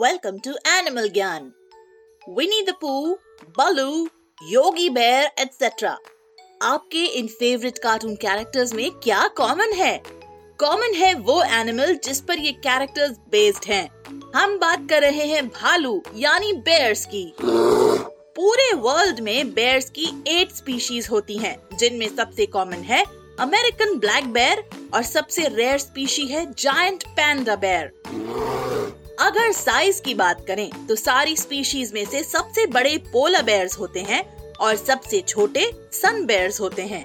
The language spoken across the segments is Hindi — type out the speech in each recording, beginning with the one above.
Welcome to Animal Gyan. Winnie the Pooh, Baloo, Yogi Bear, etc. आपके इन फेवरेट कार्टून कैरेक्टर्स में क्या कॉमन है कॉमन है वो एनिमल जिस पर ये कैरेक्टर्स बेस्ड हैं। हम बात कर रहे हैं भालू यानी बेयर्स की पूरे वर्ल्ड में बेयर्स की एट स्पीशीज होती हैं, जिनमें सबसे कॉमन है अमेरिकन ब्लैक बेयर और सबसे रेयर स्पीशी है जायंट पैंडा बेयर अगर साइज़ की बात करें तो सारी स्पीशीज में से सबसे बड़े पोला बेयर्स होते हैं और सबसे छोटे सन बेयर्स होते हैं।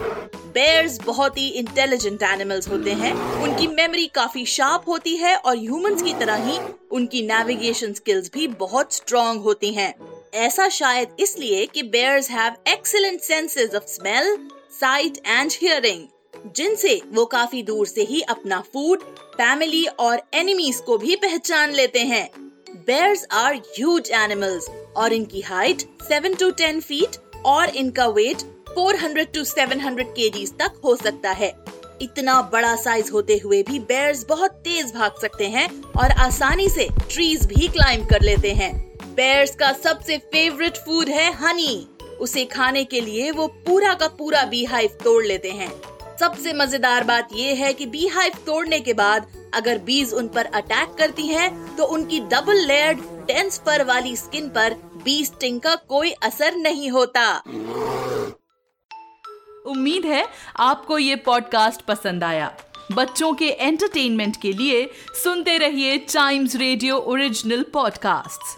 बेयर्स बहुत ही इंटेलिजेंट एनिमल्स होते हैं। उनकी मेमोरी काफ़ी शार्प होती है और ह्यूमंस की तरह ही उनकी नेविगेशन स्किल्स भी बहुत स्ट्रॉन्ग होती हैं। ऐसा शायद इसलिए कि bears have excellent senses of smell sight and hearing जिनसे वो काफ़ी दूर से ही अपना फ़ूड फैमिली और एनिमीज को भी पहचान लेते हैं। बेयर्स आर ह्यूज एनिमल्स और इनकी height seven to ten feet और इनका वेट 400 टू 700 केजीज तक हो सकता है। इतना बड़ा साइज़ होते हुए भी बेयर्स बहुत तेज भाग सकते हैं और आसानी से ट्रीज भी क्लाइंब कर लेते हैं। बेयर्स का सबसे फेवरेट फ़ूड है हनी उसे खाने के लिए वो पूरा का पूरा बी हाइव तोड़ लेते हैं। सबसे मज़ेदार बात ये है कि बी हाइव तोड़ने के बाद अगर बीज उन पर अटैक करती हैं, तो उनकी डबल लेयर्ड डेंस फर वाली स्किन पर बी स्टिंग का कोई असर नहीं होता। उम्मीद है आपको ये पॉडकास्ट पसंद आया। बच्चों के एंटरटेनमेंट के लिए सुनते रहिए टाइम्स रेडियो ओरिजिनल पॉडकास्ट्स